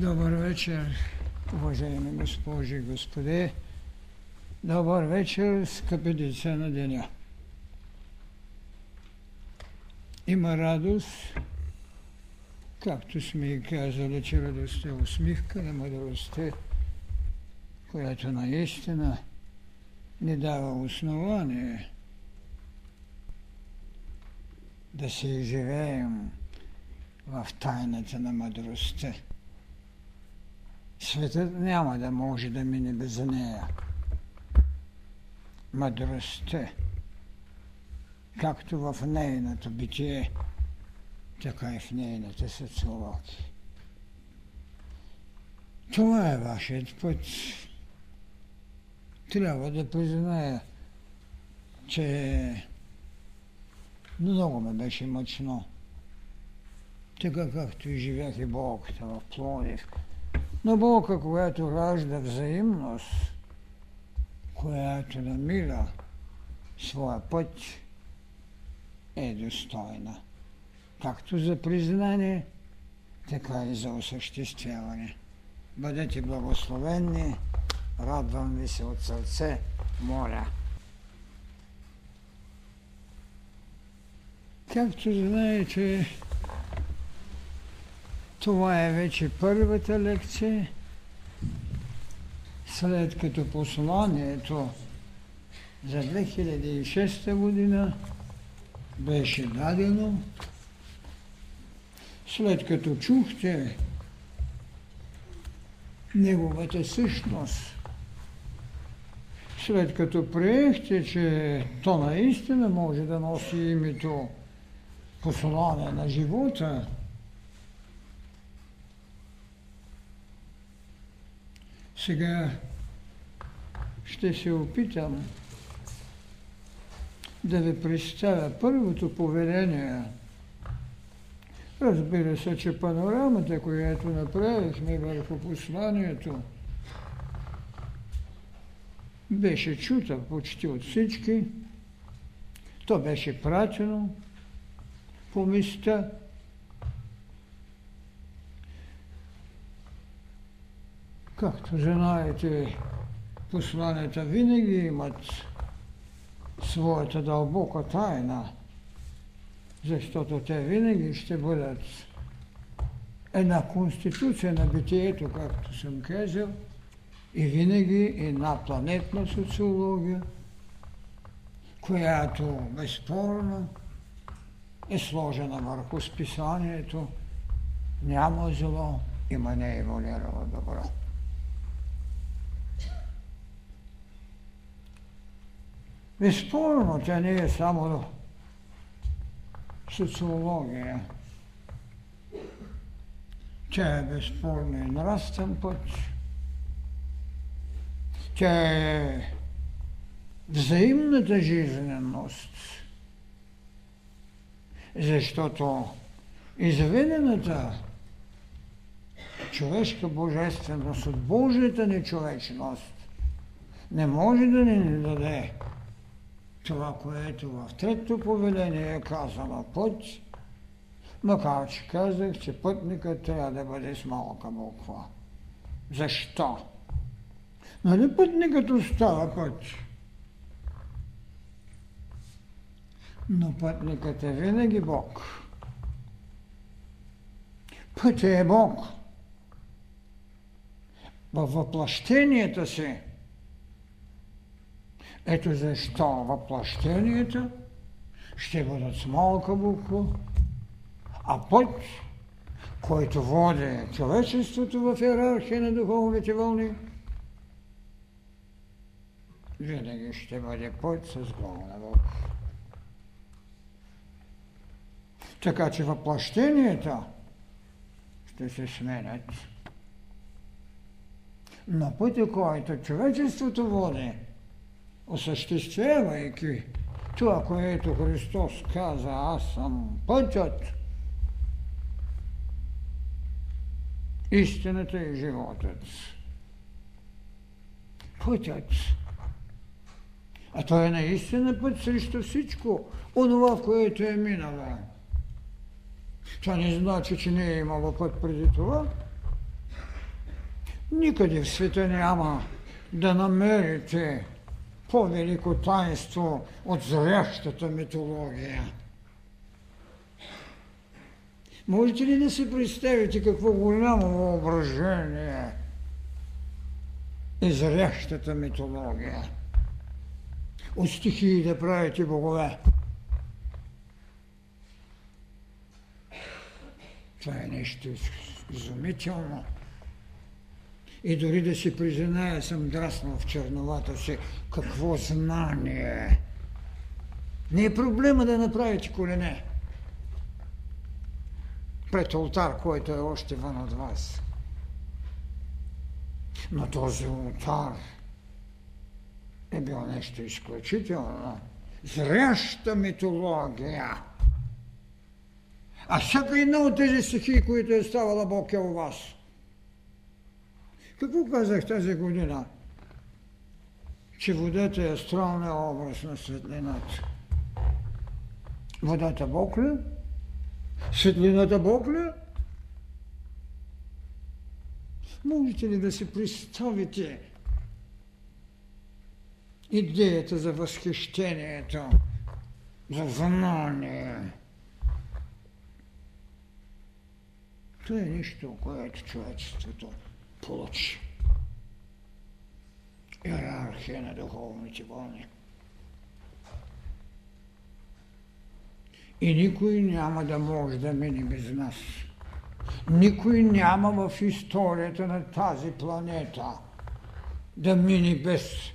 Добър вечер, уважаеми госпожи и господи. Добър вечер, скъпи деца на деня. Има радост, както сме и казали, че радостта е усмивка на мъдростта, която наистина ни дава основание да се изживеем в тайната на мъдростта. Светът няма да може да мине без нея. Мъдростта, както в нейното битие, така и в нейната социология. Това е вашият път. Трябва да призная, че много ме беше мъчно. Така както и живях и болката в Плодив. Но болка, която ражда взаимност, която намира своя път, е достойна. Както за признание, така и за осъществяване. Бъдете благословенни, радвам ви се от сърце, моля. Както знаете, това е вече първата лекция, след като посланието за 2006 година беше дадено, след като чухте неговата същност, след като приехте, че то наистина може да носи името послание на живота, Сега ще се опитам да ви представя първото поведение. Разбира се, че панорамата, която направихме върху посланието, беше чута почти от всички. То беше пратено по места, Както знаете, посланията винаги имат своята дълбока тайна, защото те винаги ще бъдат една конституция на битието, както съм казал, и винаги една планетна социология, която безспорно е сложена върху списанието няма зло, има не еволюирало добро. Безспорно, тя не е само социология. Тя е безспорно и нравствен път. Тя е взаимната жизненост. Защото изведената човешка божественост от Божията нечовечност не може да ни даде това, което в третото повеление е казано път, макар че казах, че пътникът трябва да бъде с малка буква. Защо? Нали пътникът остава път? Но пътникът е винаги Бог. Пътя е Бог. Във въплъщенията си ето защо въплъщенията ще бъдат с малка буква, а път, който води човечеството в иерархия на духовните вълни, винаги ще бъде път с голна буква. Така че въплъщенията ще се сменят. Но пътя, който човечеството води, осъществявайки това, което Христос каза, аз съм пътят, истината и животът. Пътят. А той е наистина път срещу всичко, онова, което е минало. Това не значи, че не е имало път преди това. Никъде в света няма да намерите по-велико таинство от зрящата митология. Можете ли да си представите какво голямо въображение е зрящата митология? От стихии да правите богове. Това е нещо изумително. И дори да си призная, съм драснал в черновата си какво знание. Не е проблема да направите колене пред алтар, който е още вън от вас. Но този алтар е бил нещо изключително. Зряща митология. А всяка една от тези стихи, които е ставала Бог е у вас. Какво казах тази година? Че водата е астралния образ на светлината. Водата Бог ли? Светлината Бог ли? Можете ли да си представите идеята за възхищението, за знание? Това е нещо, което човечеството получи. Иерархия на духовните болни. И никой няма да може да мине без нас. Никой няма в историята на тази планета да мине без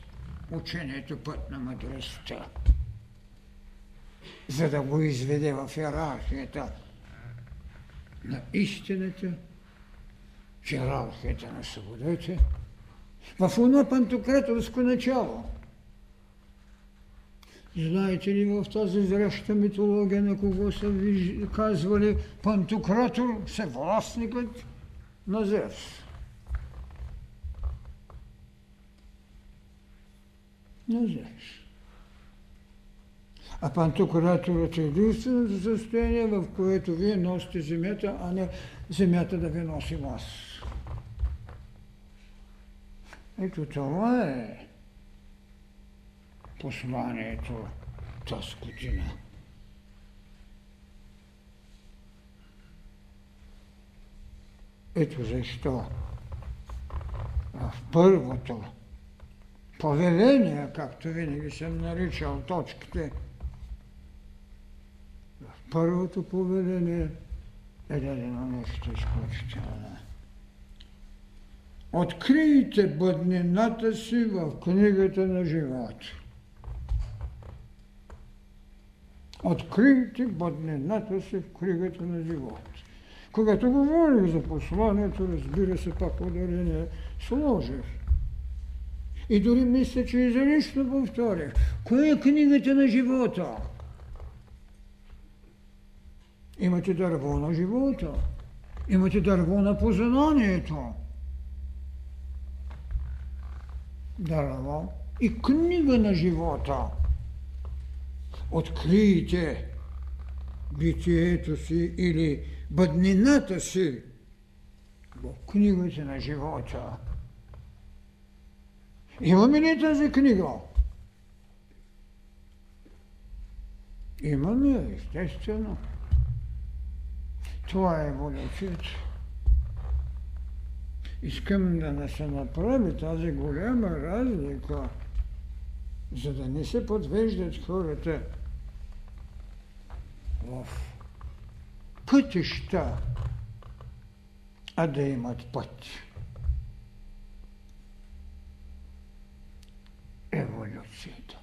учението път на мъдростта, за да го изведе в иерархията на истината, в иерархията на свободата, в оно пантократорско начало – Знаете ли в тази зреща митология на кого са ви казвали Пантократор, съвластникът на Зевс? На Зевс. А пантократорът е единственото състояние, в което вие носите земята, а не земята да ви носи вас. Ето това е посланието тази година. Ето защо в първото повеление, както винаги съм наричал точките, в първото повеление е дадено нещо изключително. Открийте бъднината си в книгата на живота. Открийте бъднината си в книгата на живота. Когато говорих за посланието, разбира се, пак ударение сложих. И дори мисля, че изрично повторих. Коя е книгата на живота? Имате дърво на живота. Имате дърво на познанието. Дърво и книга на живота откриете битието си или бъднината си в книгата на живота. Имаме ли тази книга? Имаме, естествено. Това е еволюцията. Искам да не се направи тази голяма разлика – за да не се подвеждат хората в пътища, а да имат път. Еволюцията.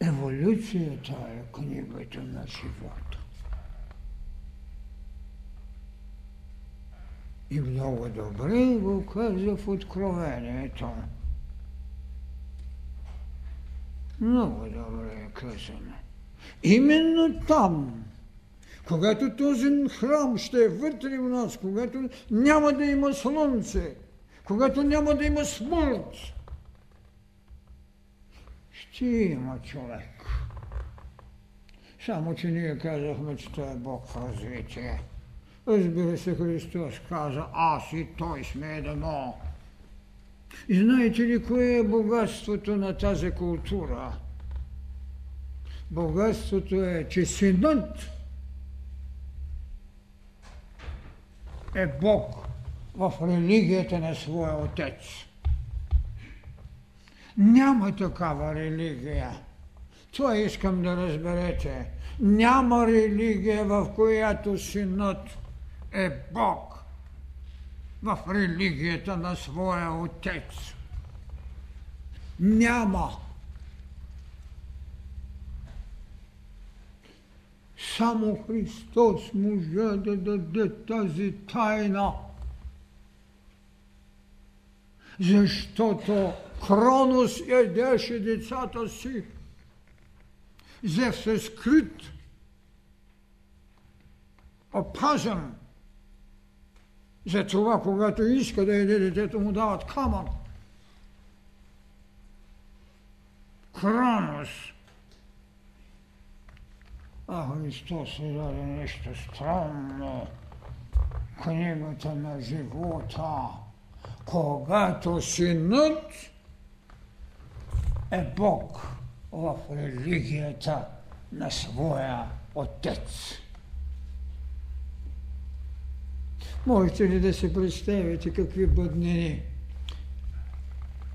Еволюцията е книгата на живота. И много добре го каза в Откровението. Много добре е казано. Именно там, когато този храм ще е вътре в нас, когато няма да има слънце, когато няма да има смърт, ще има човек. Само, че ние казахме, че той е Бог в развитие. Разбира се, Христос каза, аз и той сме едно. И знаете ли кое е богатството на тази култура? Богатството е, че синът е Бог в религията на своя отец. Няма такава религия. Това искам да разберете. Няма религия, в която синът е Бог в религията на своя отец. Няма. Само Христос може да даде тази тайна. Защото Кронос ядеше децата си. Зев се скрит, опазен. Затова, когато иска да яде детето, му дават камък. Кронос – а Христос е даде нещо странно. Книгата на живота. Когато синът е Бог в религията на своя отец. Можете ли да се представите какви бъднини?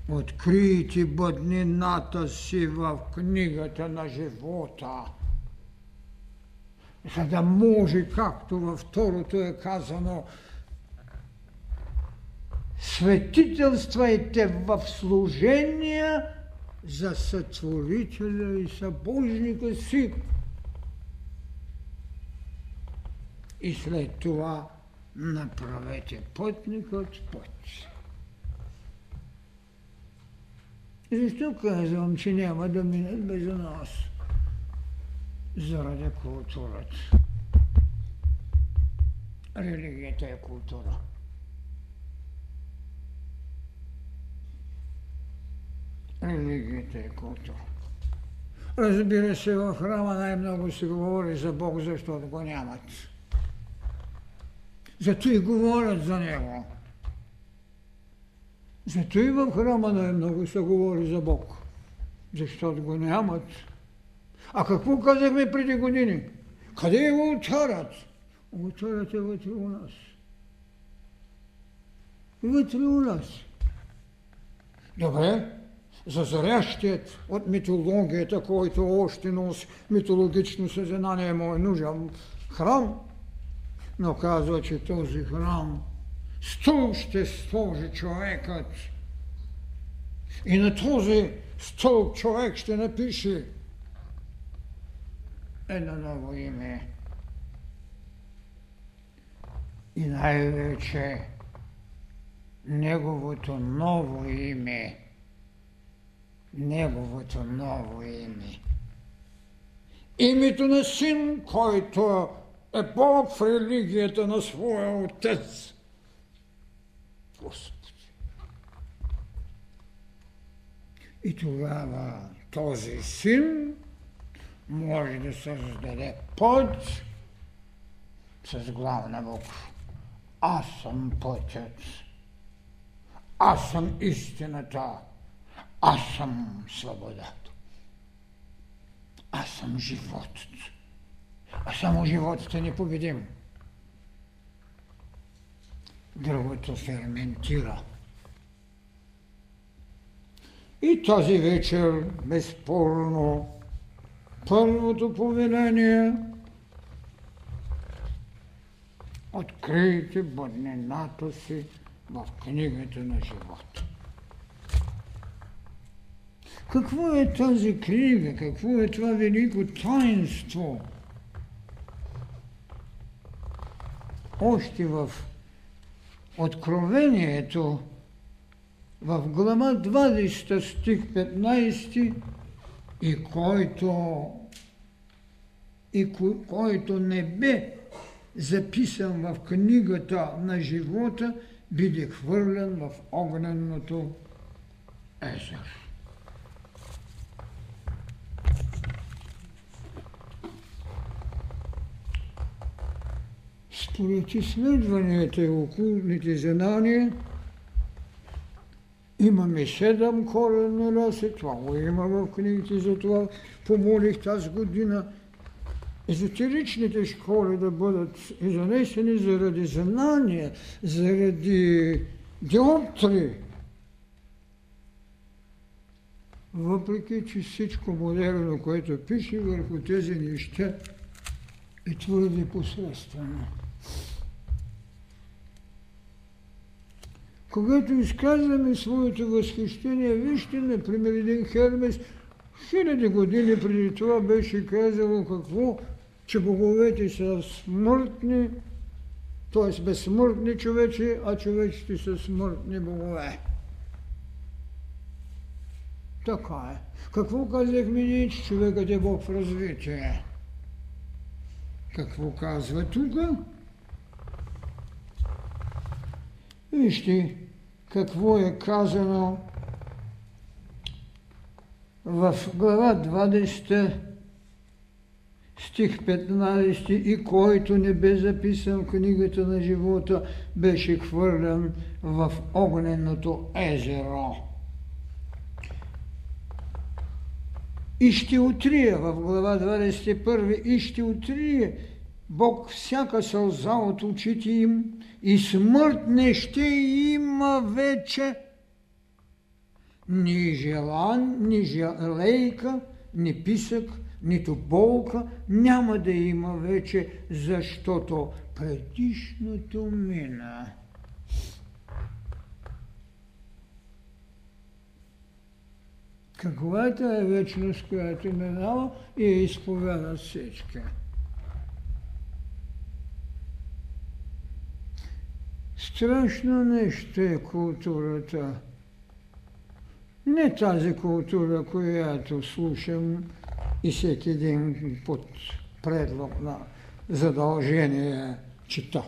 Открийте бъднината си в книгата на живота – за да може, както във второто е казано, светителствайте в служение за сътворителя и събожника си. И след това направете пътникът път. Защо казвам, че няма да минат без нас? заради културата. Религията е култура. Религията е култура. Разбира се, в храма най-много се говори за Бог, защото го нямат. Зато и говорят за Него. Зато и в храма най-много се говори за Бог, защото го нямат. А какво казахме преди години? Къде е ултарът? Ултарът е вътре у нас. Вътре у нас. Добре, за зарящият от митологията, който още носи митологично съзнание му е нужен храм, но казва, че този храм стол ще сложи човекът. И на този стол човек ще напише едно ново име. И най-вече неговото ново име. Неговото ново име. Името на син, който е Бог в религията на своя отец. Господи. И тогава този син може да създаде път с главна буква. Аз съм пътят. Аз съм истината. Аз съм свободата. Аз съм животът. А само животът е непобедим. Другото ферментира. И тази вечер, безспорно, първото повеление открийте бъднината си в книгата на живота. Какво е тази книга? Какво е това велико таинство? Още в Откровението, в глава 20 стих 15 и който, и който не бе записан в книгата на живота, биде хвърлен в огненото езеро. Според изследванията и окултните знания, имаме седем коренни раси, това го има в книгите, затова помолих тази година езотеричните школи да бъдат изнесени заради знания, заради диоптри. Въпреки, че всичко модерно, което пише върху тези неща, е твърде посредствено. Когато изказваме своето възхищение, вижте, например, един Хермес, хиляди години преди това беше казало какво, че боговете са смъртни, т.е. безсмъртни човечи, а човечите са смъртни богове. Така е. Какво казахме ние, че човекът е Бог в развитие? Какво казва тук? Вижте какво е казано в глава 20 стих 15 и който не бе записан в книгата на живота, беше хвърлен в огненото езеро. И ще отрие в глава 21 и ще отрие Бог всяка сълза от очите им и смърт не ще има вече ни желан, ни желейка, ни писък, нито болка няма да има вече, защото предишното мина. Каквато е вечност, която минава и е изповядат всички. Страшно нещо е културата. Не тази култура, която слушам и всеки ден под предлог на задължение чета.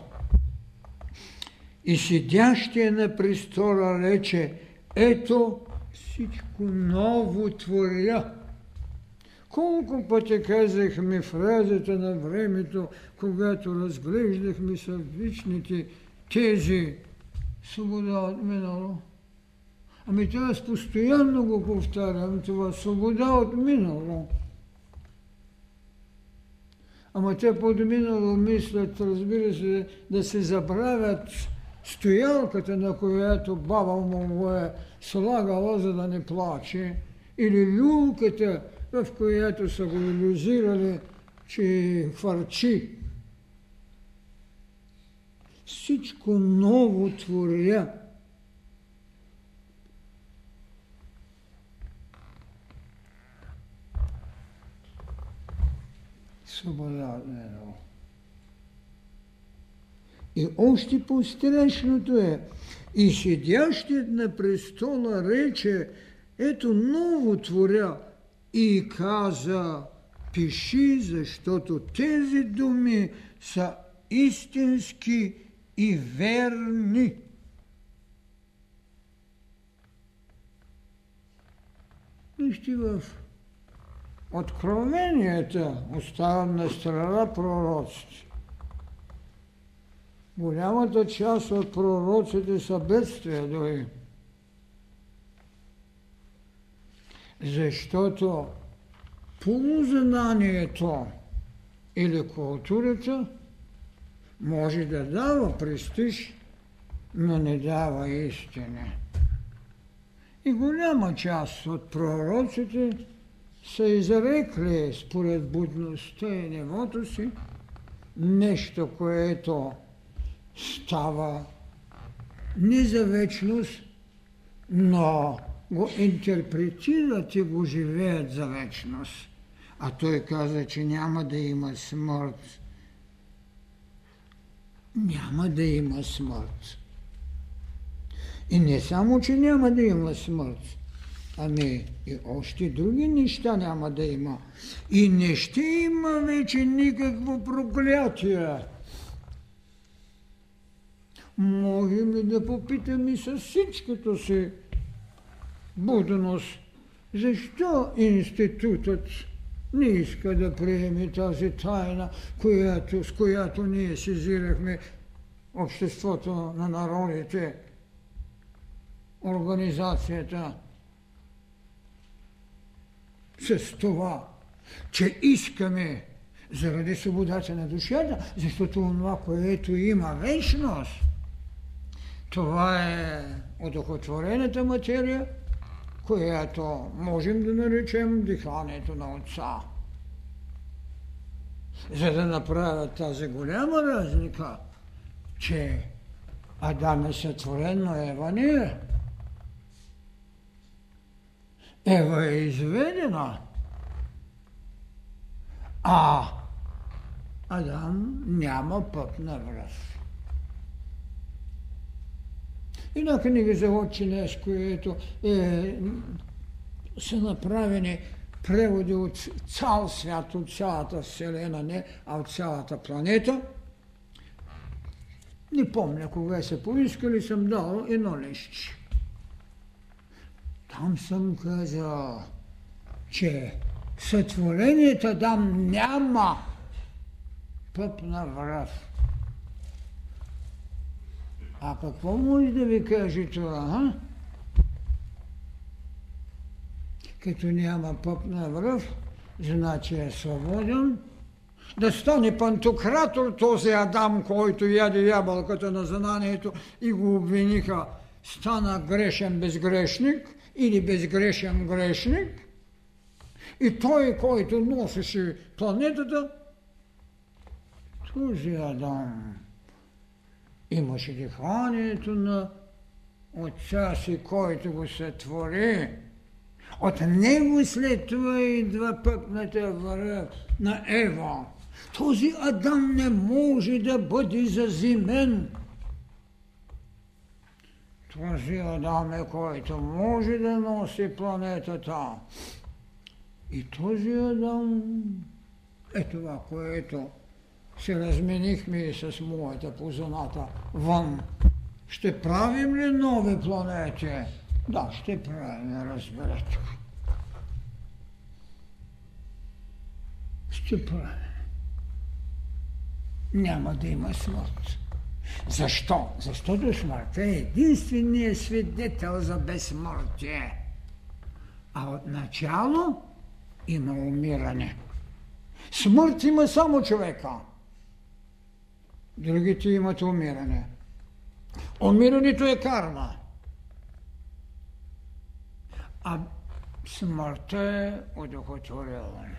И седящия на престола рече, ето всичко ново творя. Колко пъти казахме фразата на времето, когато разглеждахме съвичните тези свобода от минало. Ами това аз постоянно го повтарям, това свобода от минало. Ама те под минало мислят, разбира се, да се забравят стоялката, на която баба му е слагала, за да не плаче, или люлката, в която са го иллюзирали, че хвърчи. Всичко ново творя. Свобода е И още по-страшното е, и седящият на престола рече, ето ново творя и каза, пиши, защото тези думи са истински и верни. Вижте в Откровенията оставам на страна пророците. Голямата част от пророците са бедствия дори. Защото полузнанието или културата може да дава престиж, но не дава истина. И голяма част от пророците са изрекли според будността и нивото си нещо, което става не за вечност, но го интерпретират и го живеят за вечност. А той каза, че няма да има смърт. Няма да има смърт. И не само, че няма да има смърт, ами и още други неща няма да има. И не ще има вече никакво проклятие. Можем ли да попитаме с всичкото си будност, защо институтът не иска да приеме тази тайна, която, с която ние сезирахме обществото на народите, организацията, с това, че искаме заради свободата на душата, защото това, което има вечност, това е одухотворената материя, която можем да наречем диханието на Отца. За да направят тази голяма разлика, че Адам е сътворено, Ева не е. Ева е изведена, а Адам няма път на връз. И на книга за Отче което е, са направени преводи от цял свят, от цялата Вселена, не, а от цялата планета. Не помня кога се поискали, съм дал едно лещче. Там съм казал, че сътворението там няма пъп на връв. А какво може да ви каже това, а? Като няма пъп на връв, значи е свободен. Да стане пантократор този Адам, който яде ябълката на знанието и го обвиниха, стана грешен безгрешник или безгрешен грешник. И той, който носеше планетата, този Адам имаше диханието на отца си, който го сътвори. От него след това идва пъпната връх на Ева. Този Адам не може да бъде зазимен. Този Адам е, който може да носи планетата. И този Адам е това, което се разменихме и с моята позната вън. Ще правим ли нови планети? Да, ще правим, разберете. Ще правим. Няма да има смърт. Защо? Защото смъртта е единственият свидетел за безсмъртие. А от начало има умиране. Смърт има само човека другите имат умиране. Умирането е карма. А смъртта е удохотворяване.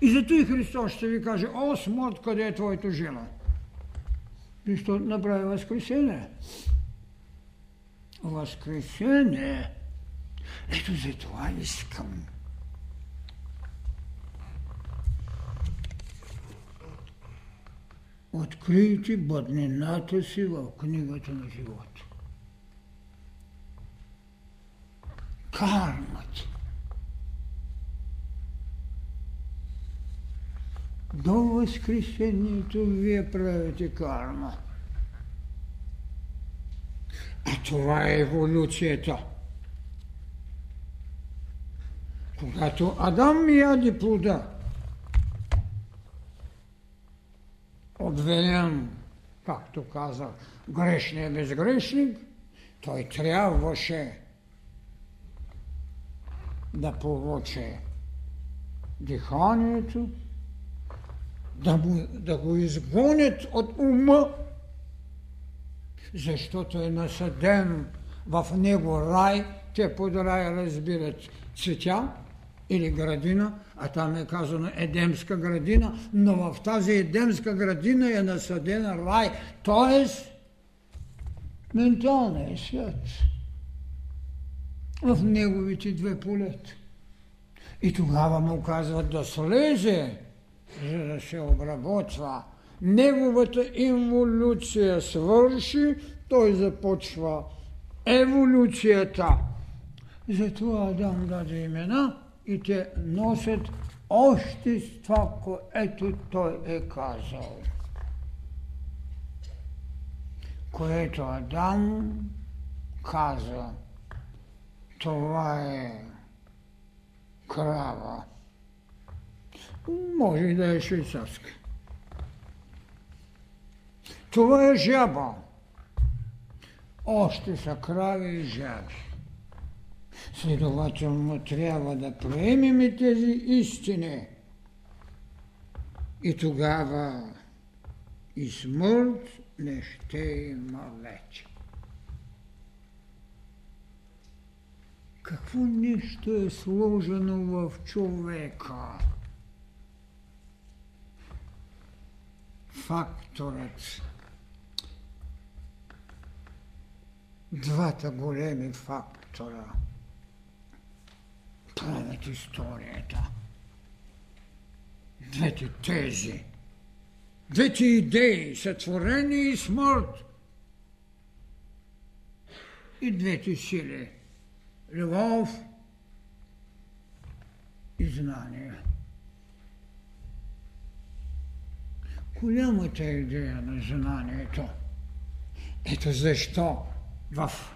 И зато и Христос ще ви каже, о, смърт, къде е твоето жена? Христос направи възкресение. Възкресение. Ето за това искам открийте бъднината си в книгата на живота. Кармата. До възкресението вие правите карма. А това е еволюцията. Когато Адам яде плода, Обвинен, както казах, грешния безгрешник, той трябваше да получи диханието, да, му, да го изгонят от ума, защото е насъден в него рай, те под рай разбират цветя, или градина, а там е казано Едемска градина, но в тази Едемска градина е насъдена рай, т.е. менталния свят в неговите две полета. И тогава му казват да слезе, за да се обработва. Неговата инволюция свърши, той започва еволюцията. Затова Адам даде имена – и те носят още с това, което той е казал. Което Адам каза, това е крава. Може и да е швейцарска. Това е жаба. Още са крави и жаби. Следователно трябва да приемем тези истини. И тогава и смърт не ще има вече. Какво нещо е сложено в човека? Факторът. Двата големи фактора правят историята. Двете тези, двете идеи, сътворение и смърт и двете сили – любов и знание. Голямата идея на знанието. Ето защо в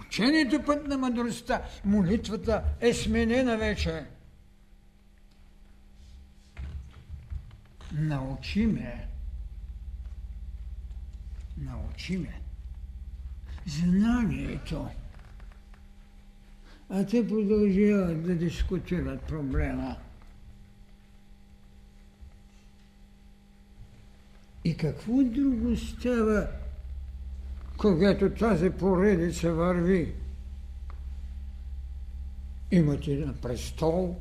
учението път на мъдростта молитвата е сменена вече. Научи ме. Научи ме. Знанието а те продължават да дискутират проблема. И какво друго става, когато тази поредица върви? Имате на престол,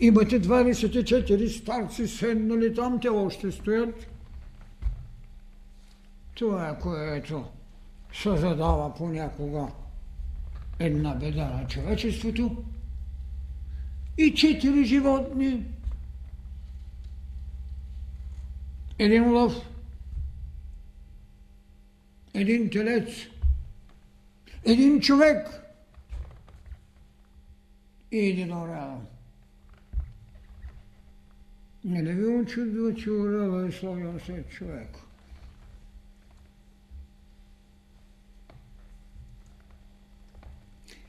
имате 24 старци седнали там, те още стоят. Това което се задава понякога една беда на човечеството и четири животни. Един лъв, един телец, един човек и един орел. Не ли ви очудва, че орела е сложен след човека?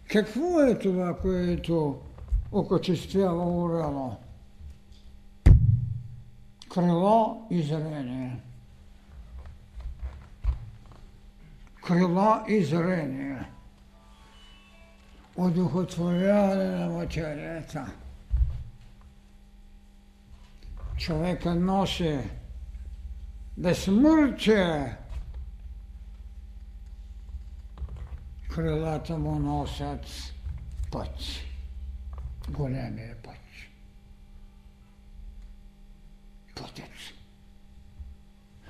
Какво е това, което окачествява Орела? Крило и зрение. Крила и зрение. Одухотворяване на материята. Човека носи безсмъртие крилата му носят път. Големия път. Пътец.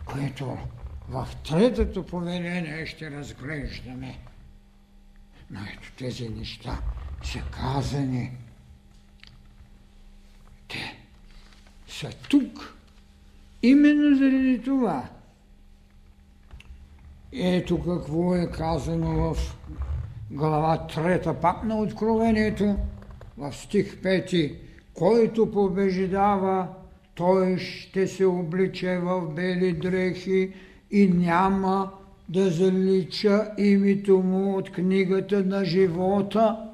Което в третото повеление ще разглеждаме. Но ето тези неща са казани. Те са тук. Именно заради това ето какво е казано в глава трета пак на Откровението, в стих 5. Който побеждава, той ще се обличе в бели дрехи и няма да залича името му от книгата на живота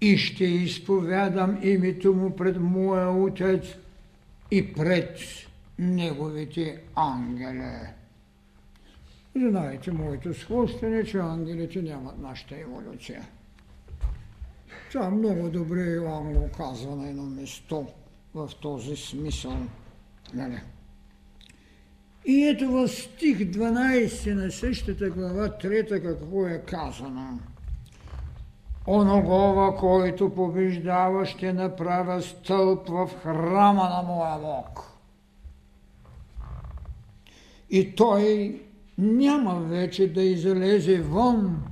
и ще изповядам името му пред моя Отец и пред неговите ангели. Знаете моето схващане, че ангелите нямат нашата еволюция. Това много добре Иоанн го казва на едно место в този смисъл. Нали? И ето в стих 12 на същата глава 3 какво е казано. Оногова, който побеждава, ще направя стълб в храма на моя Бог. И той няма вече да излезе вън.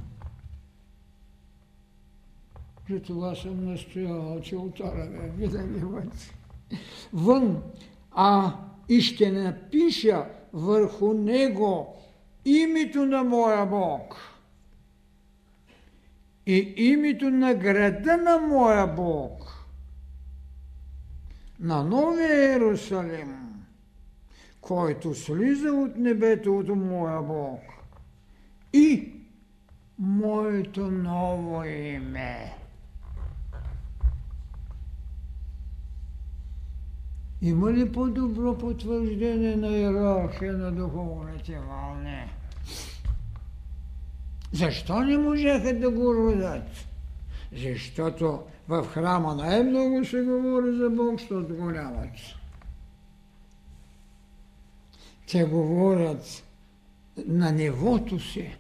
Затова съм настоял, че отара ме видали вън. Вън, а и ще напиша върху него името на моя Бог. И името на града на моя Бог, на Новия Иерусалим, който слиза от небето от моя Бог. И моето ново име. Има ли по-добро потвърждение на иерархия на духовните вълни? Защо не можеха да го родят? Защото в храма най-много се говори за Бог, защото го нямат. Те говорят на нивото си,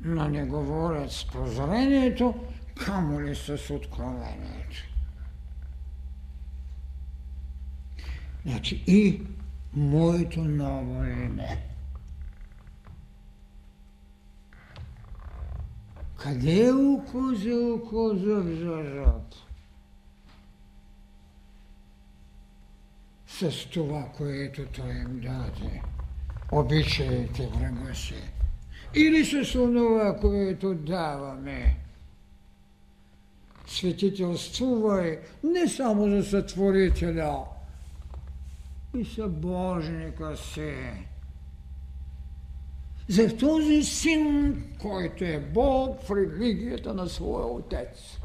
но не говорят с прозрението, камо ли с откровението. Значи и моето ново име. Къде е око за око, зъб за зъб? С това, което той им даде. Обичайте врага си. Или с това, което даваме. Светителствувай не само за сътворителя, и събожника си за този син, който е Бог в религията на своя отец.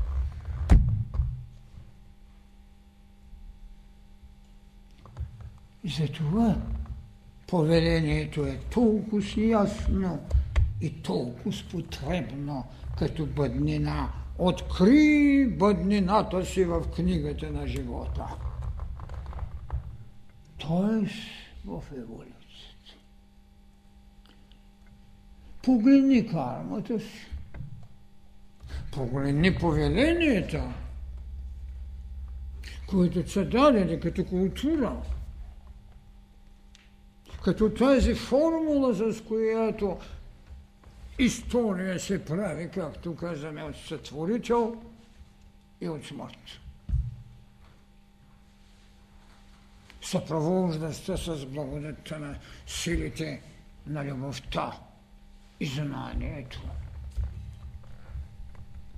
Затова повелението е толкова ясно и толкова потребно, като бъднина. Откри бъднината си в книгата на живота. Тоест в еволюция. Погледни кармата си. Погледни повеленията, които са дадени като култура, като тази формула, с която история се прави, както казаме, от сътворител и от смърт. Съпровожда с благодатта на силите на любовта и знанието.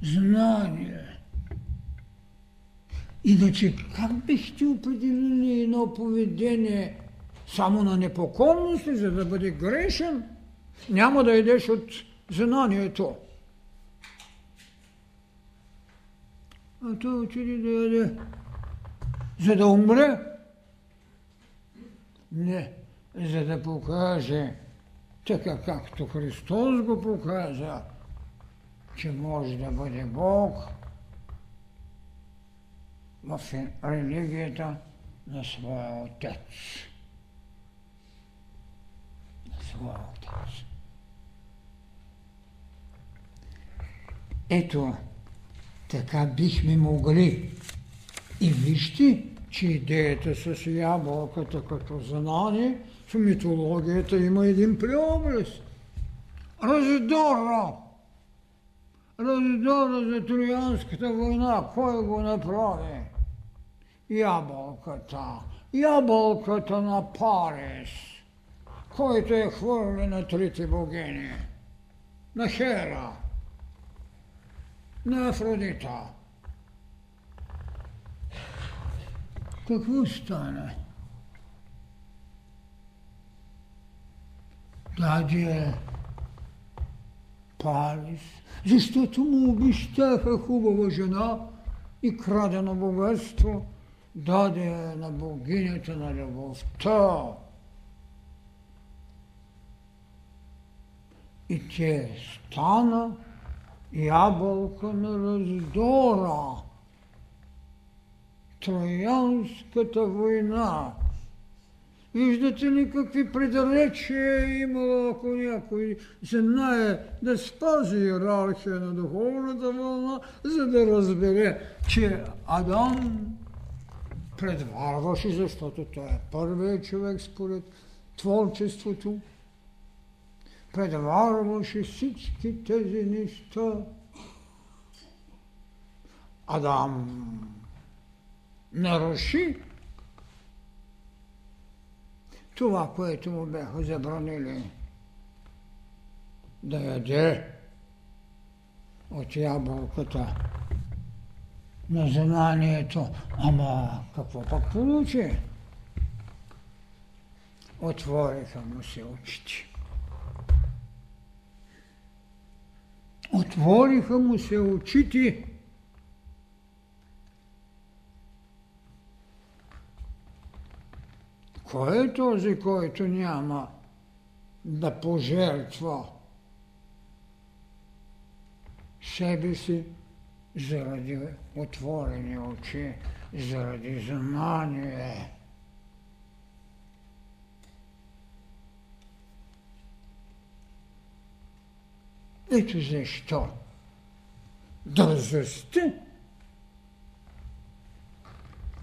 Знание. Иначе как бихте определили едно поведение само на непокорност, за да бъде грешен? Няма да идеш от знанието. А той отиде да яде, за да умре. Не, за да покаже така както Христос го показа, че може да бъде Бог в религията на своя Отец. На своя Отец. Ето, така бихме могли. И вижте, че идеята с ябълката като знание – в митологията има един преобраз. Раздора. Раздора за Троянската война. Кой го направи? Ябълката. Ябълката на Парис, който е хвърли на трите богини. На Хера. На Афродита. Какво стане? даде Палис, защото му обещаха хубава жена и крадено богатство, даде на богинята на любовта. И те стана ябълка на раздора. Троянската война Виждате ли какви предалечия е имало, ако някой знае да спази иерархия на духовната вълна, за да разбере, че Адам предварваше, защото той е първият човек според творчеството, предварваше всички тези неща. Адам наруши това, което му бяха забранили да яде от ябълката на знанието. Ама какво пък получи? Отвориха му се очите. Отвориха му се очите Кой е този, който няма да пожертва себе си заради отворени очи, заради знание? Ето защо дързостта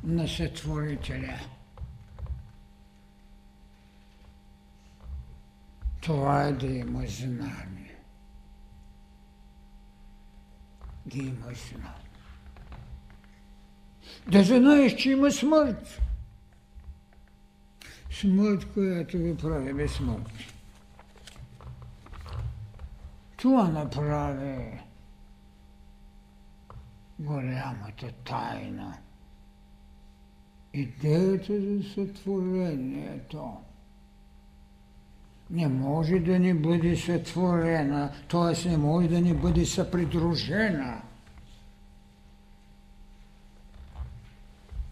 на Сътворителя. Това е да има знание. Да има знание. Да знаеш, че има смърт. Смърт, която ви прави безсмъртни. Това направи голямата тайна. Идеята за сътворението не може да ни бъде сътворена, т.е. не може да ни бъде съпридружена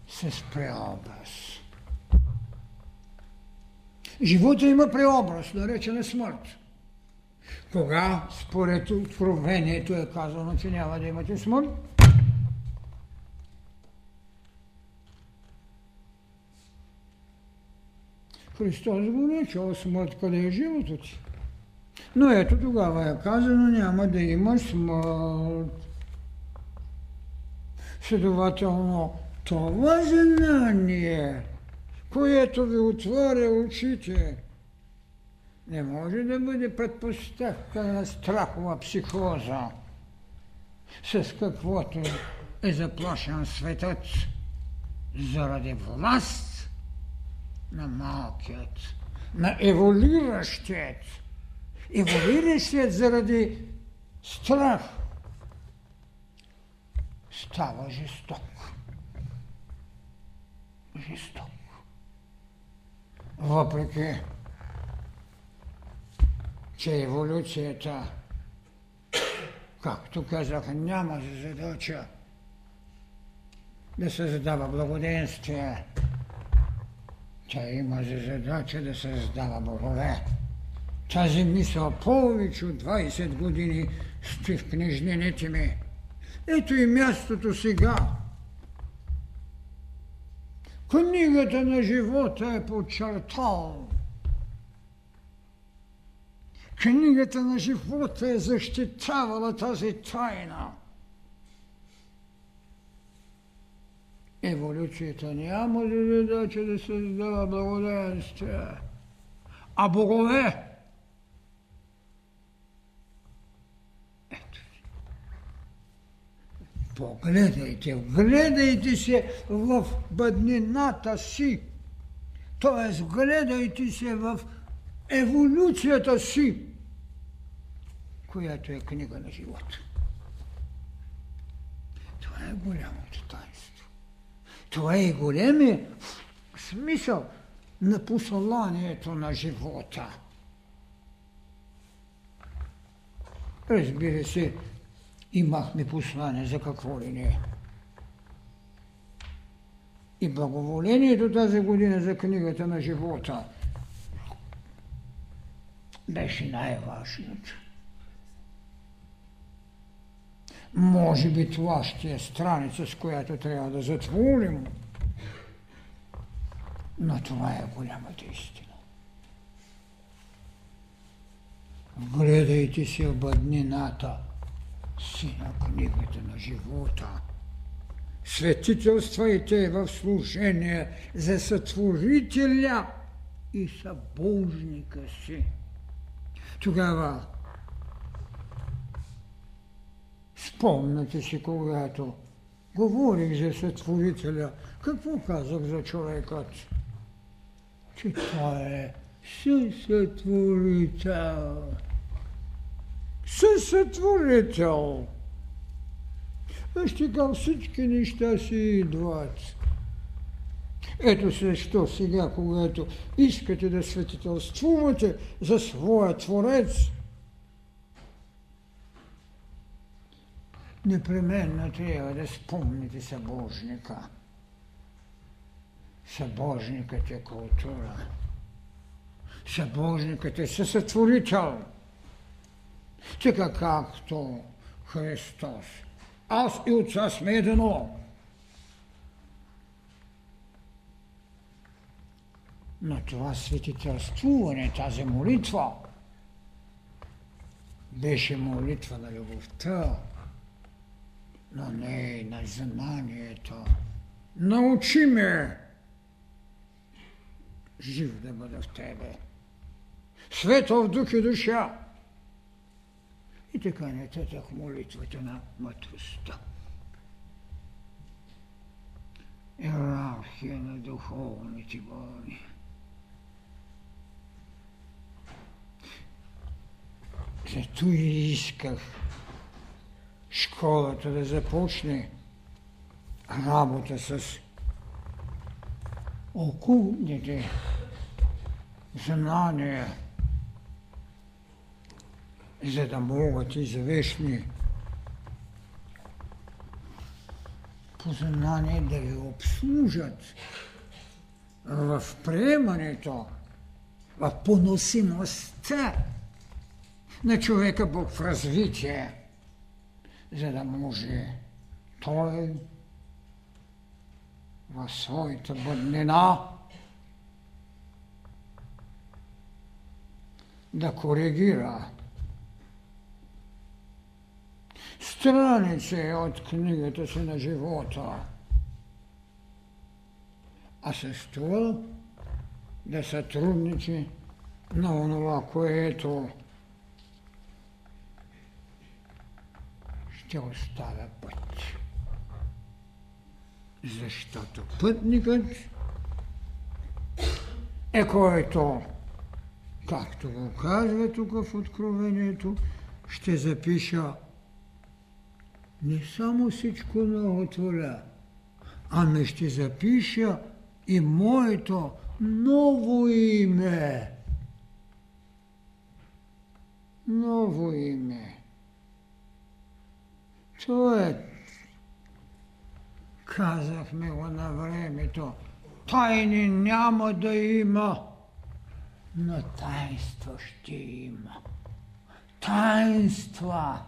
с преобраз. Живота има преобраз, наречена смърт. Кога според откровението е казано, че няма да имате смърт? Христос го наричал смърт, къде е живото ти. Но ето тогава е казано, няма да има смърт. Следователно, това знание, което ви отваря очите, не може да бъде предпоставка на страхова психоза, с каквото е заплашен светът заради власт на малкият, на еволюиращият, еволюиращият заради страх става жесток. Жесток. Въпреки че еволюцията, както казах, няма за задача да създава благоденствие. Тя има за задача да създава богове. Тази мисъл повече от 20 години стои в книжнините ми. Ето и мястото сега. Книгата на живота е подчертал Книгата на живота е защитавала тази тайна. Еволюцията няма ли задача да създава благоденствие, а богове. Ето. Погледайте, гледайте се в бъднината си. Тоест, гледайте се в еволюцията си която е книга на живота. Това е голямото таинство. Това е големи смисъл на посланието на живота. Разбира се, имахме послание за какво ли не. И благоволението тази година за книгата на живота беше най-важното. Може би това ще е страница, с която трябва да затворим. Но това е голямата истина. Гледайте се в бъднината си на книгата на живота. Светителствайте в служение за сътворителя и събожника си. Тогава Спомняте си, когато говорих за сътворителя, какво казах за човекът? Че той е съсътворител. Съсътворител. Вижте как всички неща си идват. Ето защо сега, когато искате да светителствувате за своя Творец, непременно трябва да спомните събожника. Събожникът е култура. Събожникът е съсътворител. Така както Христос. Аз и Отца сме едно. Но това светителствуване, тази молитва, беше молитва на любовта, но не на знанието. Научи ме жив да бъда в Тебе. Светъл дух и душа. И така нататък молитвата на мъдростта. Иерархия на духовните болни. Зато и исках школата да започне работа с окулните знания, за да могат известни познания да ви обслужат в приемането, в поносимостта на човека Бог в развитие, jedan muž je toj, va svoj te bodnina, da korigira. Stranice od knjige, to se na života. A se stvoj, da se trudniči na ono koje je to. Ще оставя път. Защото пътникът е който, както го казва тук в Откровението, ще запиша не само всичко на отворя, ами ще запиша и моето ново име. Ново име. Е, казахме го на времето, тайни няма да има, но таинство ще има. Таинства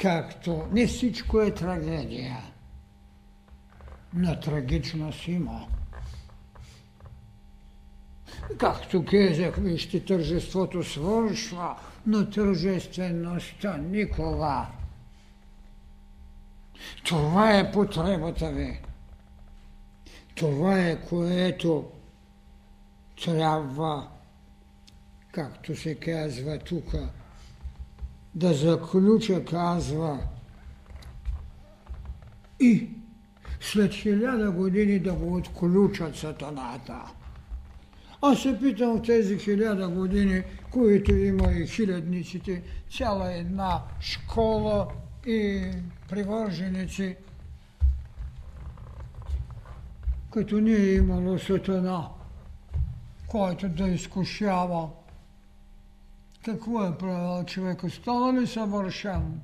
както не всичко е трагедия, но трагичност има. Както казах, вижте, тържеството свършва, но тържествеността никога. Това е потребата ви. Това е което трябва, както се казва тук, да заключа, казва, и след хиляда години да го отключат сатаната. Аз се питам тези хиляда години, които има и хилядниците, цяла една школа и привърженици, като не е имало сатана, който да изкушава какво е правил човек? Стана ли съвършен?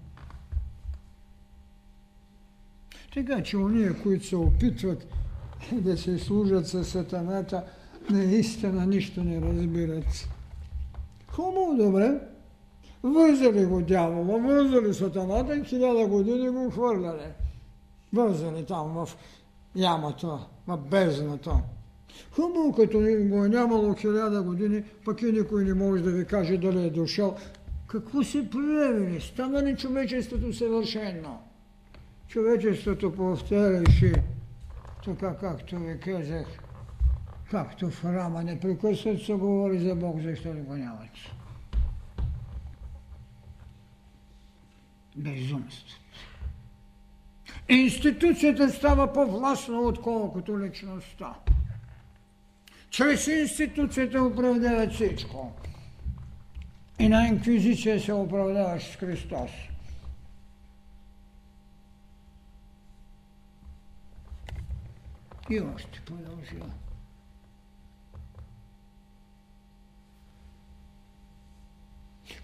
Така че уния, които се опитват да се служат със сатаната, наистина нищо не разбират. Хубаво, добре. Вързали го дявола, вързали сатаната и хиляда години го хвърляли. Вързали там в ямата, в бездната. Хубаво, като го е нямало хиляда години, пък и никой не може да ви каже дали е дошъл. Какво се проявили? Стана ли човечеството съвършено? Човечеството повтаряше, така както ви казах, както в храма непрекъснато се говори за Бог, защо ли го нямат. Безумство. Институцията става по-властна, отколкото личността. Чрез институцията оправдават всичко. И на инквизиция се оправдаваш с Христос. И още продължи.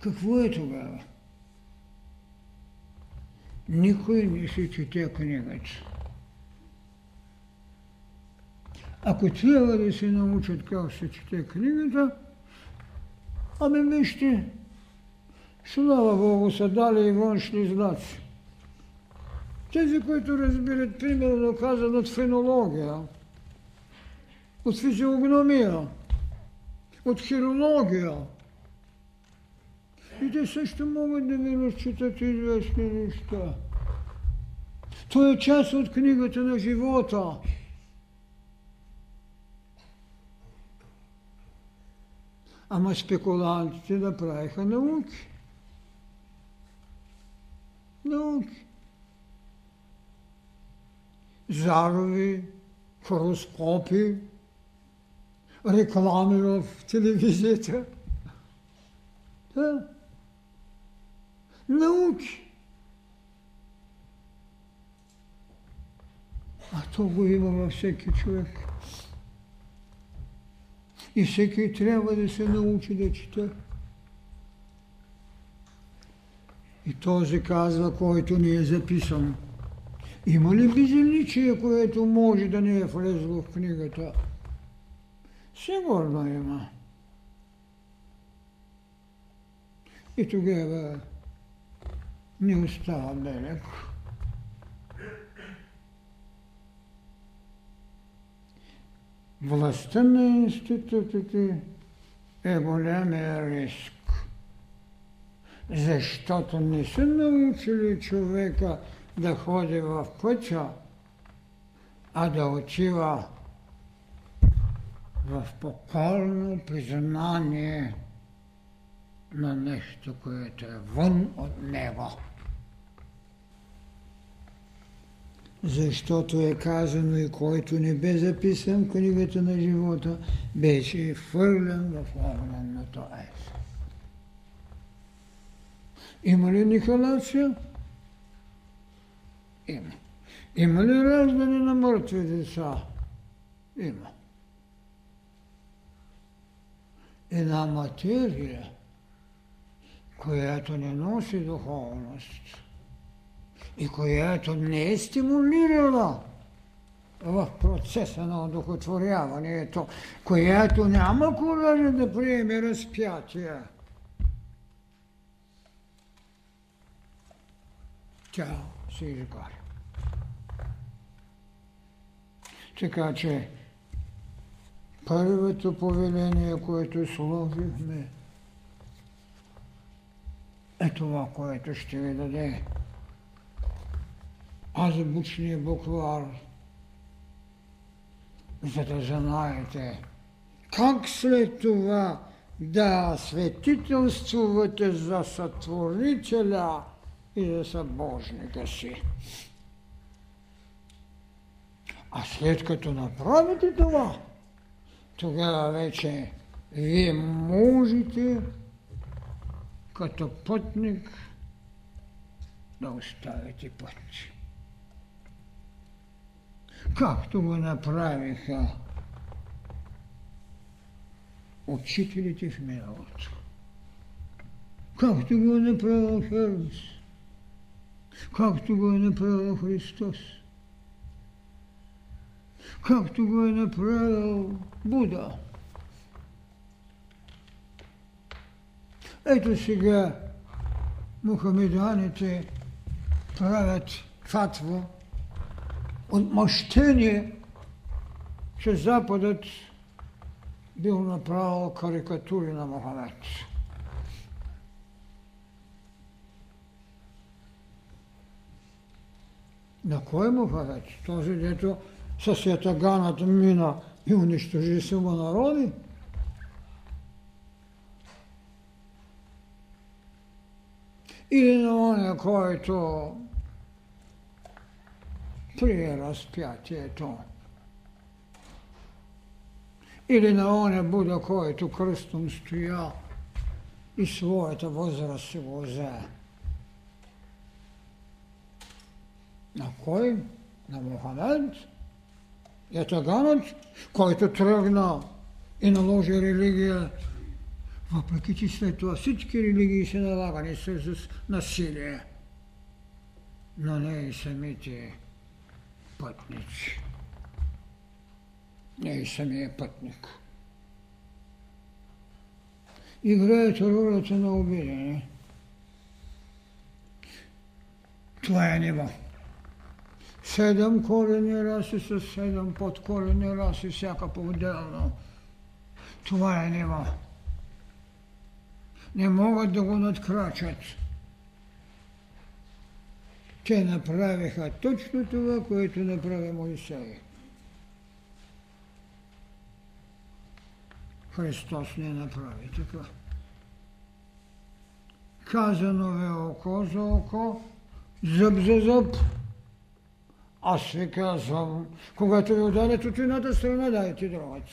Какво е тогава? Никой не си чете книгата. Ако трябва да се научат как се чете книгата, ами вижте, слава Богу са дали и външни знаци. Тези, които разбират, примерно казват от фенология, от физиогномия, от хирология, и те също могат да ви разчитат известни неща. То е част от книгата на живота. Ама спекулантите направиха науки. Науки. Зарови, хороскопи, реклами в телевизията. Да. Науки. А то го има във всеки човек. И всеки трябва да се научи да чете. И този казва, който ни е записан. Има ли безличие, което може да не е влезло в книгата? Сигурно има. И тогава не остава белег. Властта на институтите е големия риск, защото не са научили човека да ходи в пътя, а да отива в покорно признание на нещо, което е вън от него. Защото е казано и който не бе записан в книгата на живота, беше хвърлен в огненното ес. Има ли нихилация? Има. Има ли раждане на мъртви деца? Има. Една материя, която не носи духовност и която не е стимулирала в процеса на одухотворяването, която няма коража да приеме разпятие. Тя се изгаря. Така че първото повеление, което сложихме, е това, което ще ви даде азбучния буквар, за да знаете как след това да светителствувате за сътворителя и за събожника си. А след като направите това, тогава вече вие можете като пътник да оставите път. Както го направиха учителите в миналото. Както го е направил Хермс. Както го е направил Христос. Както го е направил Буда. Ето сега мухамеданите правят фатва, отмъщение, че Западът бил направил карикатури на Мохамед. На кой Мохамед? Този, дето със ятаганата мина и унищожи само народи? или на който прие разпятието. Или на оня Буда, който кръстом стоя и своята възраст си го взе. На кой? На Мохамед? Ятаганът, който тръгна и наложи религия въпреки че след това всички религии са налагани с насилие, но не и самите пътници. Не и самия пътник. Играете ролята на обидение. Това е ниво. Седем корени раси с седем подкорени раси, всяка по-отделно. Това е ниво. Не могат да го надкрачат. Те направиха точно това, което направи Моисей. Христос не направи така. Казано е око за око, зъб за зъб. Аз ви казвам, когато ви ударят от едната страна, дайте другата.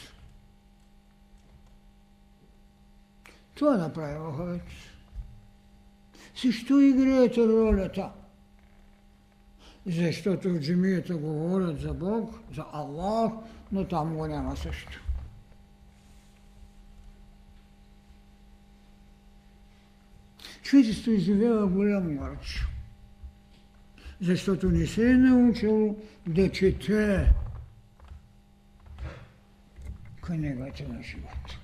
Това направи Мохамед. Защо играете ролята? Защото в джемията говорят за Бог, за Аллах, но там го няма също. Човечество изживява голям мърч, защото не се е научил да чете книгата на живота.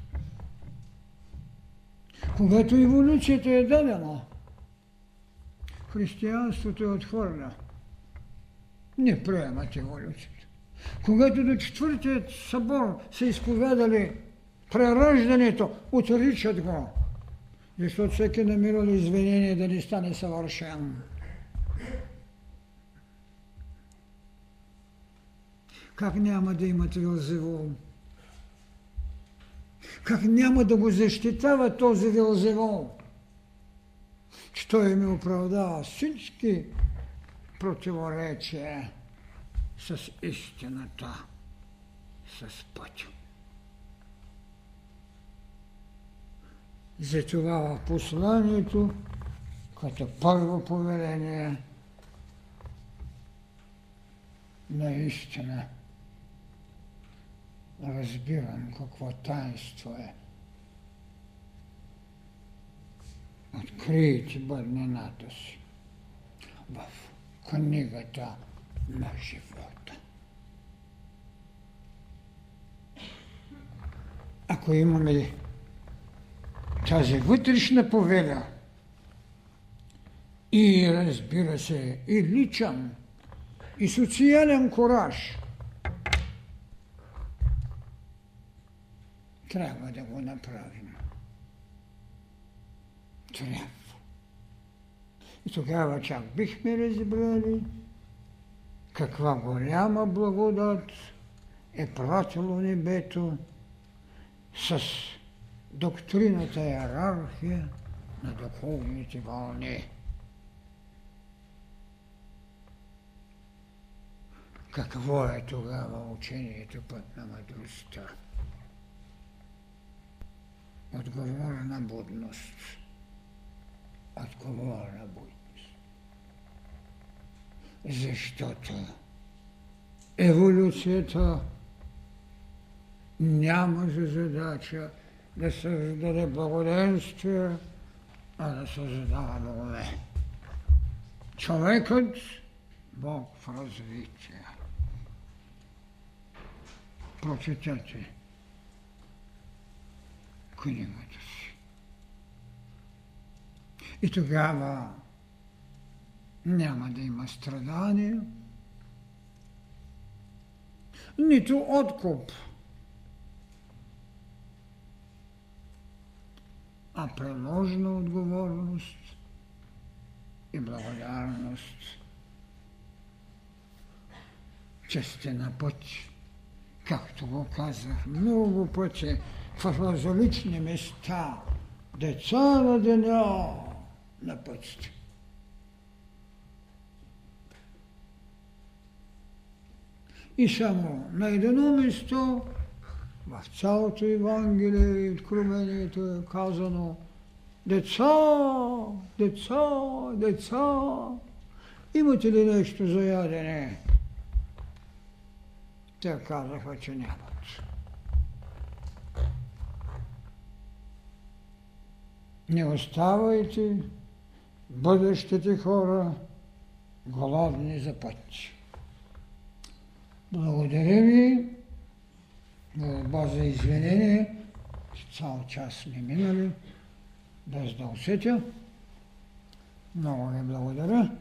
Когато еволюцията е дадена, християнството е отхвърля. Не приемат еволюцията. Когато до четвъртият събор са изповядали прераждането, отричат го, защото всеки намирал извинение да не стане съвършен. Как няма да имат Вилзевол? Как няма да го защитава този Вилзевол? Че той ми оправдава всички противоречия с истината, с пътя. Затова в посланието, като първо повеление, наистина разбирам какво таинство е. Открийте бъднината си в книгата на живота. Ако имаме тази вътрешна повеля и разбира се и личен и социален кораж, трябва да го направим. Трябва. И тогава чак бихме разбрали каква голяма благодат е пратило небето с доктрината иерархия на духовните вълни. Какво е тогава учението път на мъдростта? Отговорна будност. Отговорна будност. Защото еволюцията няма за задача да създаде благоденствие, а да създава богове. Човекът Бог в развитие. Прочетете книгата си. И тогава няма да има страдания, нито откуп. а приложна отговорност и благодарност, че сте на път, както го казах много пъти в различни места, деца на деня на път сте. И само на едно место в цялото Евангелие и Откровението е казано Деца, деца, деца, имате ли нещо за ядене? Те казаха, че нямат. Не оставайте бъдещите хора голодни за път. Благодаря ви молба за извинение. Цял час сме минали, без да усетя. Много ви благодаря.